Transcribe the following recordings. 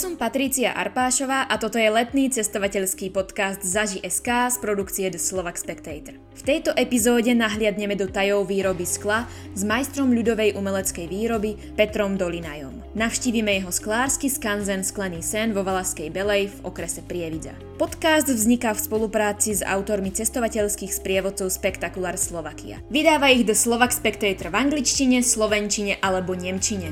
som Patrícia Arpášová a toto je letný cestovateľský podcast Zaži.sk z produkcie The Slovak Spectator. V tejto epizóde nahliadneme do tajov výroby skla s majstrom ľudovej umeleckej výroby Petrom Dolinajom. Navštívime jeho sklársky skanzen Sklený sen vo Valaskej Belej v okrese Prievidza. Podcast vzniká v spolupráci s autormi cestovateľských sprievodcov Spektakulár Slovakia. Vydáva ich The Slovak Spectator v angličtine, slovenčine alebo nemčine.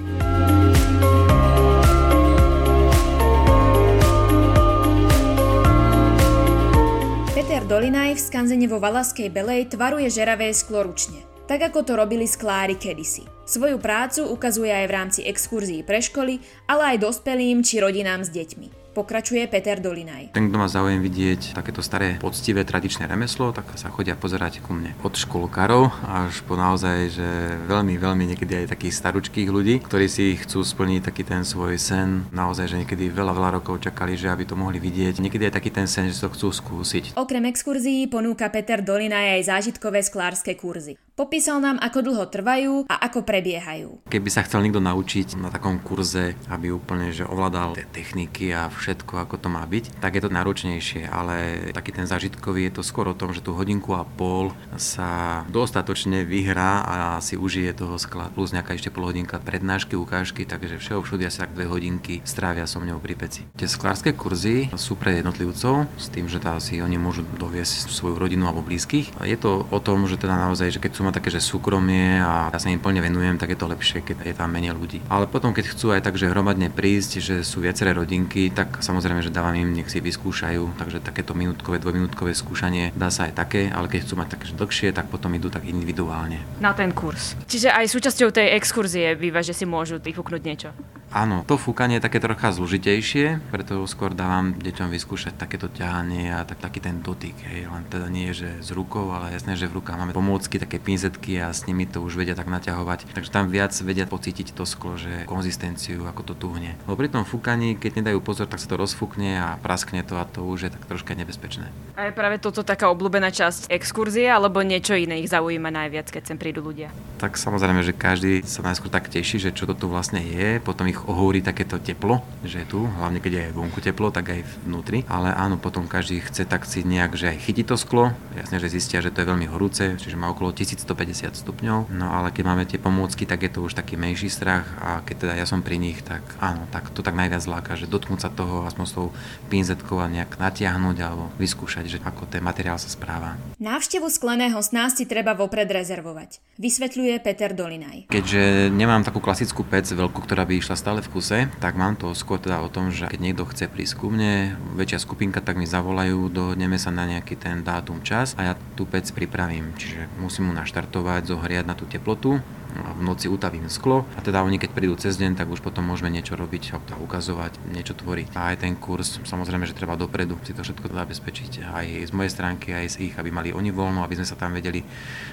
Peter Dolinaj v skanzene vo Valaskej Belej tvaruje žeravé sklo ručne, tak ako to robili sklári kedysi. Svoju prácu ukazuje aj v rámci exkurzií pre školy, ale aj dospelým či rodinám s deťmi. Pokračuje Peter Dolinaj. Ten, kto má záujem vidieť takéto staré, poctivé, tradičné remeslo, tak sa chodia pozerať ku mne. Od školkárov až po naozaj, že veľmi, veľmi niekedy aj takých staručkých ľudí, ktorí si chcú splniť taký ten svoj sen. Naozaj, že niekedy veľa, veľa rokov čakali, že aby to mohli vidieť. Niekedy aj taký ten sen, že to chcú skúsiť. Okrem exkurzií ponúka Peter Dolinaj aj zážitkové sklárske kurzy. Popísal nám, ako dlho trvajú a ako prebiehajú. Keby sa chcel niekto naučiť na takom kurze, aby úplne že ovládal tie techniky a všetko, ako to má byť, tak je to náročnejšie, ale taký ten zážitkový je to skôr o tom, že tú hodinku a pol sa dostatočne vyhrá a si užije toho skla. Plus nejaká ešte pol hodinka prednášky, ukážky, takže všeho všude asi tak dve hodinky strávia so mňou pri peci. Tie sklárske kurzy sú pre jednotlivcov s tým, že tá si oni môžu doviesť svoju rodinu alebo blízkych. Je to o tom, že teda naozaj, že keď sú má také, že súkromie a ja sa im plne venujem, tak je to lepšie, keď je tam menej ľudí. Ale potom, keď chcú aj tak, že hromadne prísť, že sú viaceré rodinky, tak samozrejme, že dávam im, nech si vyskúšajú, takže takéto minútkové, dvojminútkové skúšanie dá sa aj také, ale keď chcú mať také dlhšie, tak potom idú tak individuálne. Na ten kurz. Čiže aj súčasťou tej exkurzie býva, že si môžu vyfúknuť niečo. Áno, to fúkanie je také trocha zložitejšie, preto skôr dávam deťom vyskúšať takéto ťahanie a tak, taký ten dotyk. Hej. Len teda nie je, že s rukou, ale jasné, že v rukách máme pomôcky, také pinzetky a s nimi to už vedia tak naťahovať. Takže tam viac vedia pocítiť to sklo, že konzistenciu, ako to tuhne. Lebo pri tom fúkaní, keď nedajú pozor, tak sa to rozfúkne a praskne to a to už je tak troška nebezpečné. A je práve toto taká obľúbená časť exkurzie, alebo niečo iné ich zaujíma najviac, keď sem prídu ľudia? Tak samozrejme, že každý sa najskôr tak teší, že čo to tu vlastne je, potom ich ich ohúri takéto teplo, že je tu, hlavne keď je vonku teplo, tak aj vnútri. Ale áno, potom každý chce tak si nejak, že aj chytí to sklo, jasne, že zistia, že to je veľmi horúce, čiže má okolo 1150 stupňov. No ale keď máme tie pomôcky, tak je to už taký menší strach a keď teda ja som pri nich, tak áno, tak to tak najviac láka, že dotknúť sa toho aspoň s tou pinzetkou a nejak natiahnuť alebo vyskúšať, že ako ten materiál sa správa. Návštevu skleného sná si treba vopred rezervovať, vysvetľuje Peter Dolinaj. Keďže nemám takú klasickú pec veľkú, ktorá by išla stále v kuse, tak mám to skôr teda o tom, že keď niekto chce prísť ku mne, väčšia skupinka, tak mi zavolajú, dohodneme sa na nejaký ten dátum čas a ja tú pec pripravím. Čiže musím mu naštartovať, zohriať na tú teplotu, v noci utavím sklo a teda oni keď prídu cez deň, tak už potom môžeme niečo robiť, ukazovať, niečo tvoriť. A aj ten kurz, samozrejme, že treba dopredu si to všetko zabezpečiť. Aj z mojej stránky, aj z ich, aby mali oni voľno, aby sme sa tam vedeli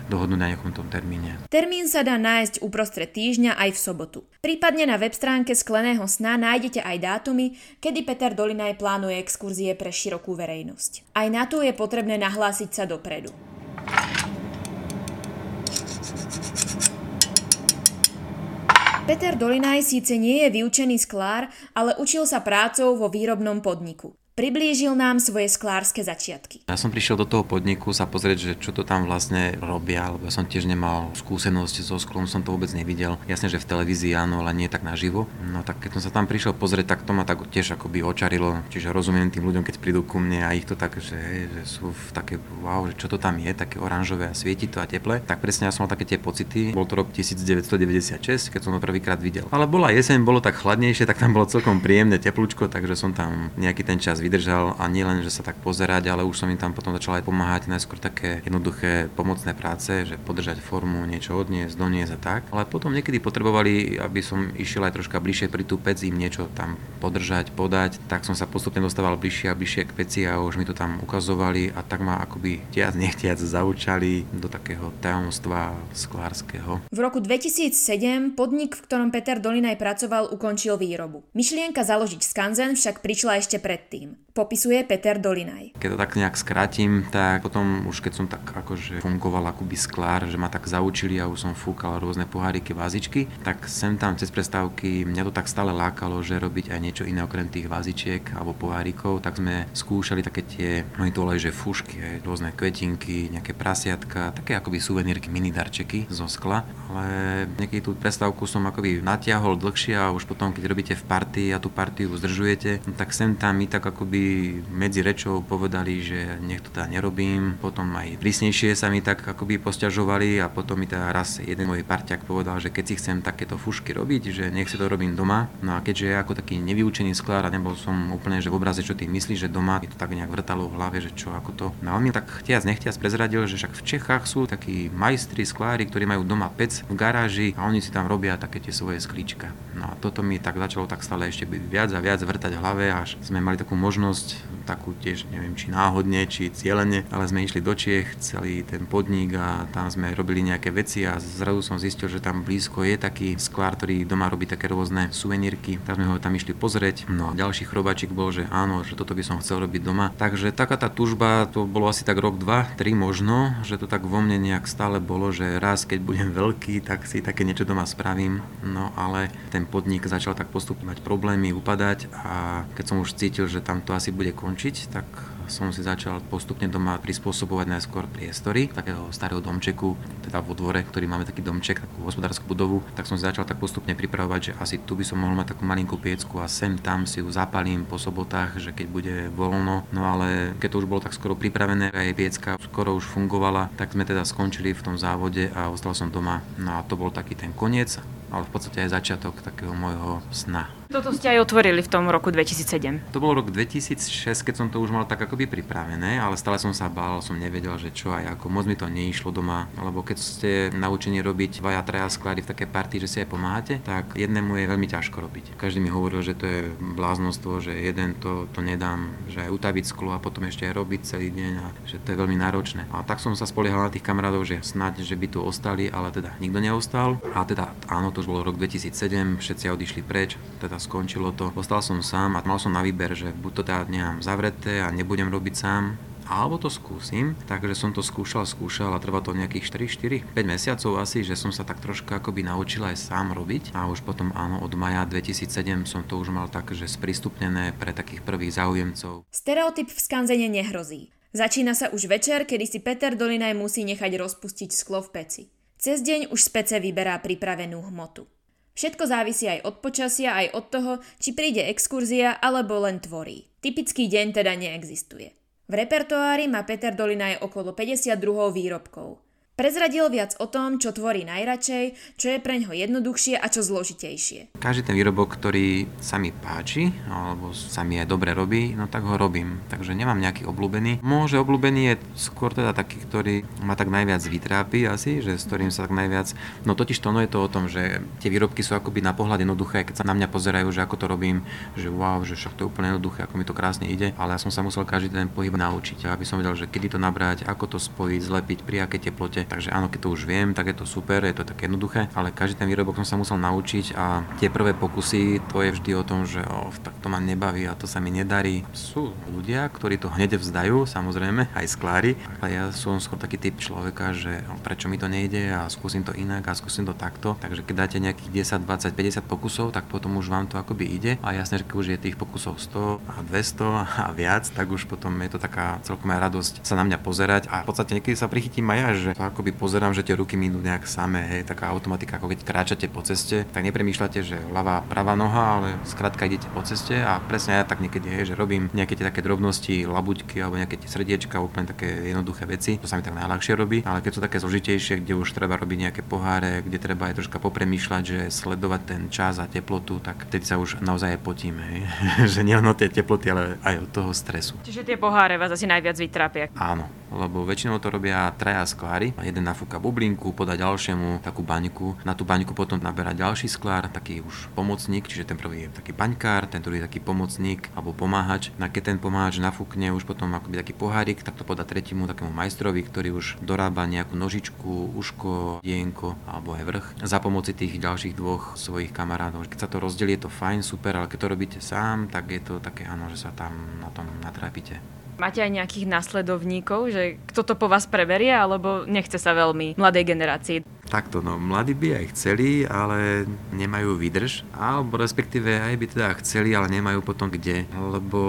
dohodnúť na nejakom tom termíne. Termín sa dá nájsť uprostred týždňa aj v sobotu. Prípadne na web stránke Skleného sna nájdete aj dátumy, kedy Peter Dolinaj plánuje exkurzie pre širokú verejnosť. Aj na to je potrebné nahlásiť sa dopredu. Peter Dolinaj síce nie je vyučený sklár, ale učil sa prácou vo výrobnom podniku. Priblížil nám svoje sklárske začiatky. Ja som prišiel do toho podniku sa pozrieť, že čo to tam vlastne robia, lebo ja som tiež nemal skúsenosť so sklom, som to vôbec nevidel. Jasne, že v televízii áno, ale nie tak naživo. No tak keď som sa tam prišiel pozrieť, tak to ma tak tiež akoby očarilo. Čiže rozumiem tým ľuďom, keď prídu ku mne a ich to tak, že, že sú v také, wow, že čo to tam je, také oranžové a svieti to a teple. Tak presne ja som mal také tie pocity. Bol to rok 1996, keď som to prvýkrát videl. Ale bola jeseň, bolo tak chladnejšie, tak tam bolo celkom príjemné teplúčko, takže som tam nejaký ten čas vydržal a nie len, že sa tak pozerať, ale už som im tam potom začal aj pomáhať najskôr také jednoduché pomocné práce, že podržať formu, niečo odniesť, doniesť a tak. Ale potom niekedy potrebovali, aby som išiel aj troška bližšie pri tú pec, im niečo tam podržať, podať, tak som sa postupne dostával bližšie a bližšie k peci a už mi to tam ukazovali a tak ma akoby tiac nechtiac zaučali do takého tajomstva sklárskeho. V roku 2007 podnik, v ktorom Peter Dolinaj pracoval, ukončil výrobu. Myšlienka založiť skanzen však prišla ešte predtým. Popisuje Peter Dolinaj. Keď to tak nejak skrátim, tak potom už keď som tak akože fungoval akoby sklár, že ma tak zaučili a už som fúkal rôzne poháriky, vázičky, tak sem tam cez prestávky mňa to tak stále lákalo, že robiť aj niečo iné okrem tých vázičiek alebo pohárikov, tak sme skúšali také tie, oni to že fušky, aj rôzne kvetinky, nejaké prasiatka, také akoby suvenírky, mini darčeky zo skla, ale niekedy tú prestávku som akoby natiahol dlhšie a už potom, keď robíte v partii a tú partiu zdržujete, no tak sem tam mi tak akoby medzi rečou povedali, že nech to teda nerobím, potom aj prísnejšie sa mi tak akoby posťažovali a potom mi teda raz jeden môj parťak povedal, že keď si chcem takéto fušky robiť, že nech si to robím doma. No a keďže ja ako taký nevyučený sklár a nebol som úplne že v obraze, čo ty myslíš, že doma mi to tak nejak vrtalo v hlave, že čo ako to. No a on mi tak chtiac nechtiac prezradil, že však v Čechách sú takí majstri sklári, ktorí majú doma pec v garáži a oni si tam robia také tie svoje sklíčka. No a toto mi tak začalo tak stále ešte byť viac a viac vrtať v hlave, až sme mali takú možnosť takú tiež, neviem, či náhodne, či cieľene, ale sme išli do Čiech, celý ten podnik a tam sme robili nejaké veci a zrazu som zistil, že tam blízko je taký sklár, ktorý doma robí také rôzne suvenírky, tak sme ho tam išli pozrieť. No a ďalší chrobačik bol, že áno, že toto by som chcel robiť doma. Takže taká tá tužba, to bolo asi tak rok, dva, tri možno, že to tak vo mne nejak stále bolo, že raz keď budem veľký, tak si také niečo doma spravím. No ale ten podnik začal tak postupne mať problémy, upadať a keď som už cítil, že tam to asi bude končiť, tak som si začal postupne doma prispôsobovať najskôr priestory takého starého domčeku, teda vo dvore, ktorý máme taký domček, takú hospodárskú budovu, tak som si začal tak postupne pripravovať, že asi tu by som mohol mať takú malinkú piecku a sem tam si ju zapalím po sobotách, že keď bude voľno. No ale keď to už bolo tak skoro pripravené, aj piecka skoro už fungovala, tak sme teda skončili v tom závode a ostal som doma. No a to bol taký ten koniec ale v podstate aj začiatok takého môjho sna. Toto ste aj otvorili v tom roku 2007. To bol rok 2006, keď som to už mal tak akoby pripravené, ale stále som sa bál, som nevedel, že čo aj ako. Moc mi to neišlo doma, lebo keď ste naučení robiť dvaja, traja sklády v také partii, že si aj pomáhate, tak jednému je veľmi ťažko robiť. Každý mi hovoril, že to je bláznostvo, že jeden to, to nedám, že aj utaviť sklo a potom ešte aj robiť celý deň a že to je veľmi náročné. A tak som sa spoliehal na tých kamarátov, že snáď, že by tu ostali, ale teda nikto neostal. A teda áno, to už bol rok 2007, všetci odišli preč, teda skončilo to. Ostal som sám a mal som na výber, že buď to teda nechám zavreté a nebudem robiť sám, alebo to skúsim. Takže som to skúšal, skúšal a trvá to nejakých 4, 4, 5 mesiacov asi, že som sa tak troška akoby naučil aj sám robiť. A už potom áno, od maja 2007 som to už mal tak, že sprístupnené pre takých prvých záujemcov. Stereotyp v skanzene nehrozí. Začína sa už večer, kedy si Peter Dolinaj musí nechať rozpustiť sklo v peci. Cez deň už z pece vyberá pripravenú hmotu. Všetko závisí aj od počasia, aj od toho, či príde exkurzia alebo len tvorí. Typický deň teda neexistuje. V repertoári má Peter Dolinaj okolo 52 výrobkov. Prezradil viac o tom, čo tvorí najradšej, čo je pre ňo jednoduchšie a čo zložitejšie. Každý ten výrobok, ktorý sa mi páči, alebo sa mi aj dobre robí, no tak ho robím. Takže nemám nejaký obľúbený. Môže obľúbený je skôr teda taký, ktorý ma tak najviac vytrápi asi, že s ktorým sa tak najviac... No totiž to, no je to o tom, že tie výrobky sú akoby na pohľad jednoduché, keď sa na mňa pozerajú, že ako to robím, že wow, že však to je úplne jednoduché, ako mi to krásne ide, ale ja som sa musel každý ten pohyb naučiť, aby som vedel, že kedy to nabrať, ako to spojiť, zlepiť, pri akej teplote Takže áno, keď to už viem, tak je to super, je to také jednoduché, ale každý ten výrobok som sa musel naučiť a tie prvé pokusy, to je vždy o tom, že oh, tak to ma nebaví a to sa mi nedarí. Sú ľudia, ktorí to hneď vzdajú, samozrejme, aj sklári, ale ja som skôr taký typ človeka, že oh, prečo mi to nejde a skúsim to inak a skúsim to takto. Takže keď dáte nejakých 10, 20, 50 pokusov, tak potom už vám to akoby ide a jasne, že keď už je tých pokusov 100 a 200 a viac, tak už potom je to taká celkom radosť sa na mňa pozerať a v podstate niekedy sa prichytím aj ja, že akoby pozerám, že tie ruky minú nejak samé, hej, taká automatika, ako keď kráčate po ceste, tak nepremýšľate, že ľavá, pravá noha, ale skrátka idete po ceste a presne ja tak niekedy, hej, že robím nejaké tie také drobnosti, labuťky alebo nejaké tie srdiečka, úplne také jednoduché veci, to sa mi tak najľahšie robí, ale keď sú také zložitejšie, kde už treba robiť nejaké poháre, kde treba aj troška popremýšľať, že sledovať ten čas a teplotu, tak vtedy sa už naozaj potíme, hej. že nielen tie teploty, ale aj od toho stresu. Čiže tie poháre vás asi najviac vytrápia. Áno, lebo väčšinou to robia traja sklári. Jeden nafúka bublinku, podá ďalšiemu takú baňku. Na tú baňku potom naberá ďalší sklár, taký už pomocník, čiže ten prvý je taký baňkár, ten druhý je taký pomocník alebo pomáhač. A keď ten pomáhač nafúkne už potom akoby taký pohárik, tak to podá tretiemu takému majstrovi, ktorý už dorába nejakú nožičku, uško, dienko alebo aj vrch za pomoci tých ďalších dvoch svojich kamarátov. Keď sa to rozdelí, je to fajn, super, ale keď to robíte sám, tak je to také áno, že sa tam na tom natrápite. Máte aj nejakých následovníkov, že kto to po vás preberie, alebo nechce sa veľmi mladej generácii? Takto, no mladí by aj chceli, ale nemajú výdrž, alebo respektíve aj by teda chceli, ale nemajú potom kde, lebo,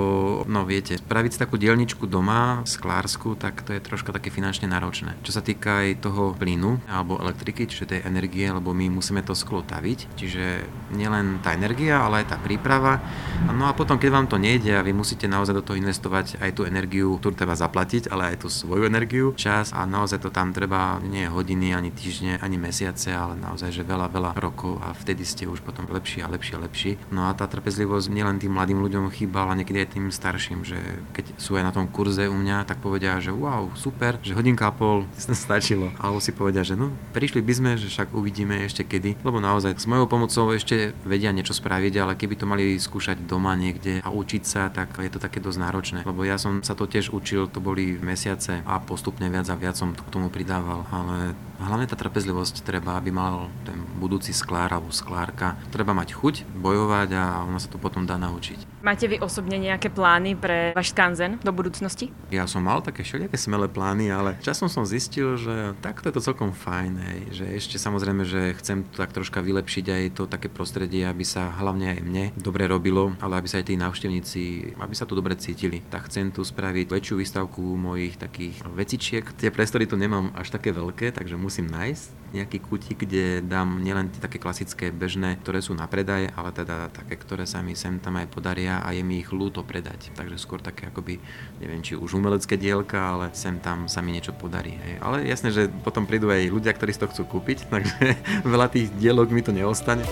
no viete, spraviť si takú dielničku doma, sklársku, tak to je troška také finančne náročné. Čo sa týka aj toho plynu alebo elektriky, čiže tej energie, lebo my musíme to sklo taviť, čiže nielen tá energia, ale aj tá príprava. No a potom, keď vám to nejde a vy musíte naozaj do toho investovať aj tú energiu, ktorú treba zaplatiť, ale aj tú svoju energiu, čas a naozaj to tam treba nie hodiny, ani týždne, ani mesiace, ale naozaj, že veľa, veľa rokov a vtedy ste už potom lepší a lepší a lepší. No a tá trpezlivosť nielen tým mladým ľuďom chýba, ale niekedy aj tým starším, že keď sú aj na tom kurze u mňa, tak povedia, že wow, super, že hodinka a pol stačilo. Alebo si povedia, že no, prišli by sme, že však uvidíme ešte kedy, lebo naozaj s mojou pomocou ešte vedia niečo spraviť, ale keby to mali skúšať doma niekde a učiť sa, tak je to také dosť náročné. Lebo ja som sa to tiež učil, to boli mesiace a postupne viac a viac som k tomu pridával, ale hlavne tá trpezlivosť treba, aby mal ten budúci sklár alebo sklárka. Treba mať chuť, bojovať a ono sa to potom dá naučiť. Máte vy osobne nejaké plány pre váš skanzen do budúcnosti? Ja som mal také všelijaké smelé plány, ale časom som zistil, že takto je to celkom fajn, hej. že ešte samozrejme, že chcem tak troška vylepšiť aj to také prostredie, aby sa hlavne aj mne dobre robilo, ale aby sa aj tí návštevníci, aby sa tu dobre cítili. Tak chcem tu spraviť väčšiu výstavku mojich takých vecičiek. Tie priestory tu nemám až také veľké, takže musím nájsť nejaký kútik, kde dám nielen také klasické bežné, ktoré sú na predaj, ale teda také, ktoré sa mi sem tam aj podaria a je mi ich ľúto predať. Takže skôr také akoby, neviem, či už umelecké dielka, ale sem tam sa mi niečo podarí. Hej. Ale jasné, že potom prídu aj ľudia, ktorí si to chcú kúpiť, takže veľa tých dielok mi to neostane.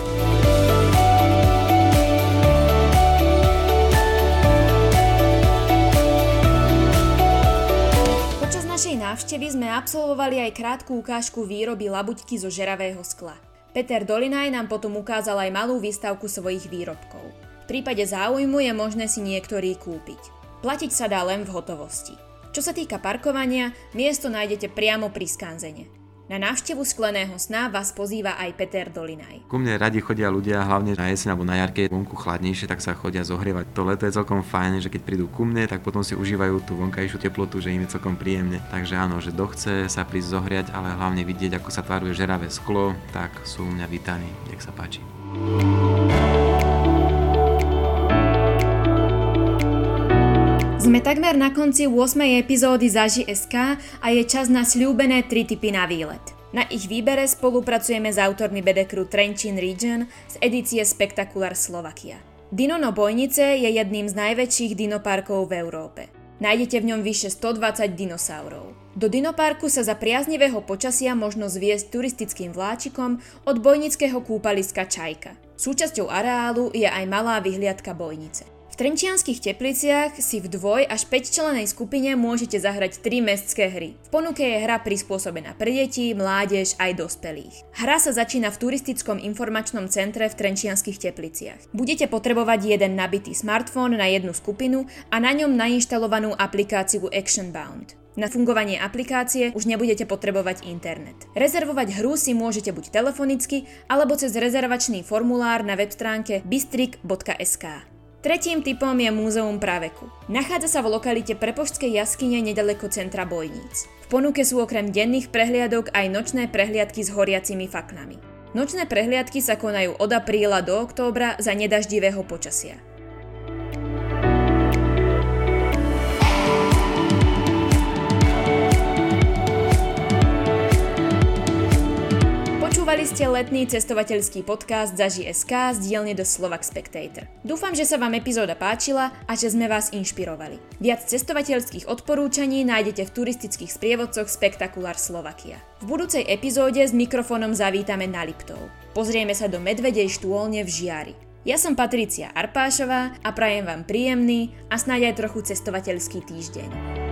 návštevy sme absolvovali aj krátku ukážku výroby labuťky zo žeravého skla. Peter Dolinaj nám potom ukázal aj malú výstavku svojich výrobkov. V prípade záujmu je možné si niektorý kúpiť. Platiť sa dá len v hotovosti. Čo sa týka parkovania, miesto nájdete priamo pri skanzene. Na návštevu skleného sna vás pozýva aj Peter Dolinaj. Ku mne radi chodia ľudia, hlavne na jeseň alebo na jarke, vonku chladnejšie, tak sa chodia zohrievať. To leto je celkom fajn, že keď prídu ku mne, tak potom si užívajú tú vonkajšiu teplotu, že im je celkom príjemne. Takže áno, že kto chce sa prísť zohriať, ale hlavne vidieť, ako sa tvaruje žeravé sklo, tak sú u mňa vítaní. Nech sa páči. Sme takmer na konci 8. epizódy Zaži SK a je čas na sľúbené tri typy na výlet. Na ich výbere spolupracujeme s autormi Bedekru Trenčín Region z edície Spectacular Slovakia. Dinono Bojnice je jedným z najväčších dinoparkov v Európe. Nájdete v ňom vyše 120 dinosaurov. Do dinoparku sa za priaznivého počasia možno zviesť turistickým vláčikom od bojnického kúpaliska Čajka. Súčasťou areálu je aj malá vyhliadka bojnice. V Trenčianských tepliciach si v dvoj až 5 členej skupine môžete zahrať 3 mestské hry. V ponuke je hra prispôsobená pre deti, mládež aj dospelých. Hra sa začína v turistickom informačnom centre v Trenčianských tepliciach. Budete potrebovať jeden nabitý smartfón na jednu skupinu a na ňom nainštalovanú aplikáciu Actionbound. Na fungovanie aplikácie už nebudete potrebovať internet. Rezervovať hru si môžete buď telefonicky, alebo cez rezervačný formulár na web stránke bystrik.sk. Tretím typom je Múzeum praveku. Nachádza sa v lokalite Prepoštskej jaskyne nedaleko centra Bojníc. V ponuke sú okrem denných prehliadok aj nočné prehliadky s horiacimi faknami. Nočné prehliadky sa konajú od apríla do októbra za nedaždivého počasia. Počúvali ste letný cestovateľský podcast Zaži SK z dielne do Slovak Spectator. Dúfam, že sa vám epizóda páčila a že sme vás inšpirovali. Viac cestovateľských odporúčaní nájdete v turistických sprievodcoch Spektakulár Slovakia. V budúcej epizóde s mikrofónom zavítame na Liptov. Pozrieme sa do medvedej štôlne v Žiari. Ja som Patricia Arpášová a prajem vám príjemný a snáď aj trochu cestovateľský týždeň.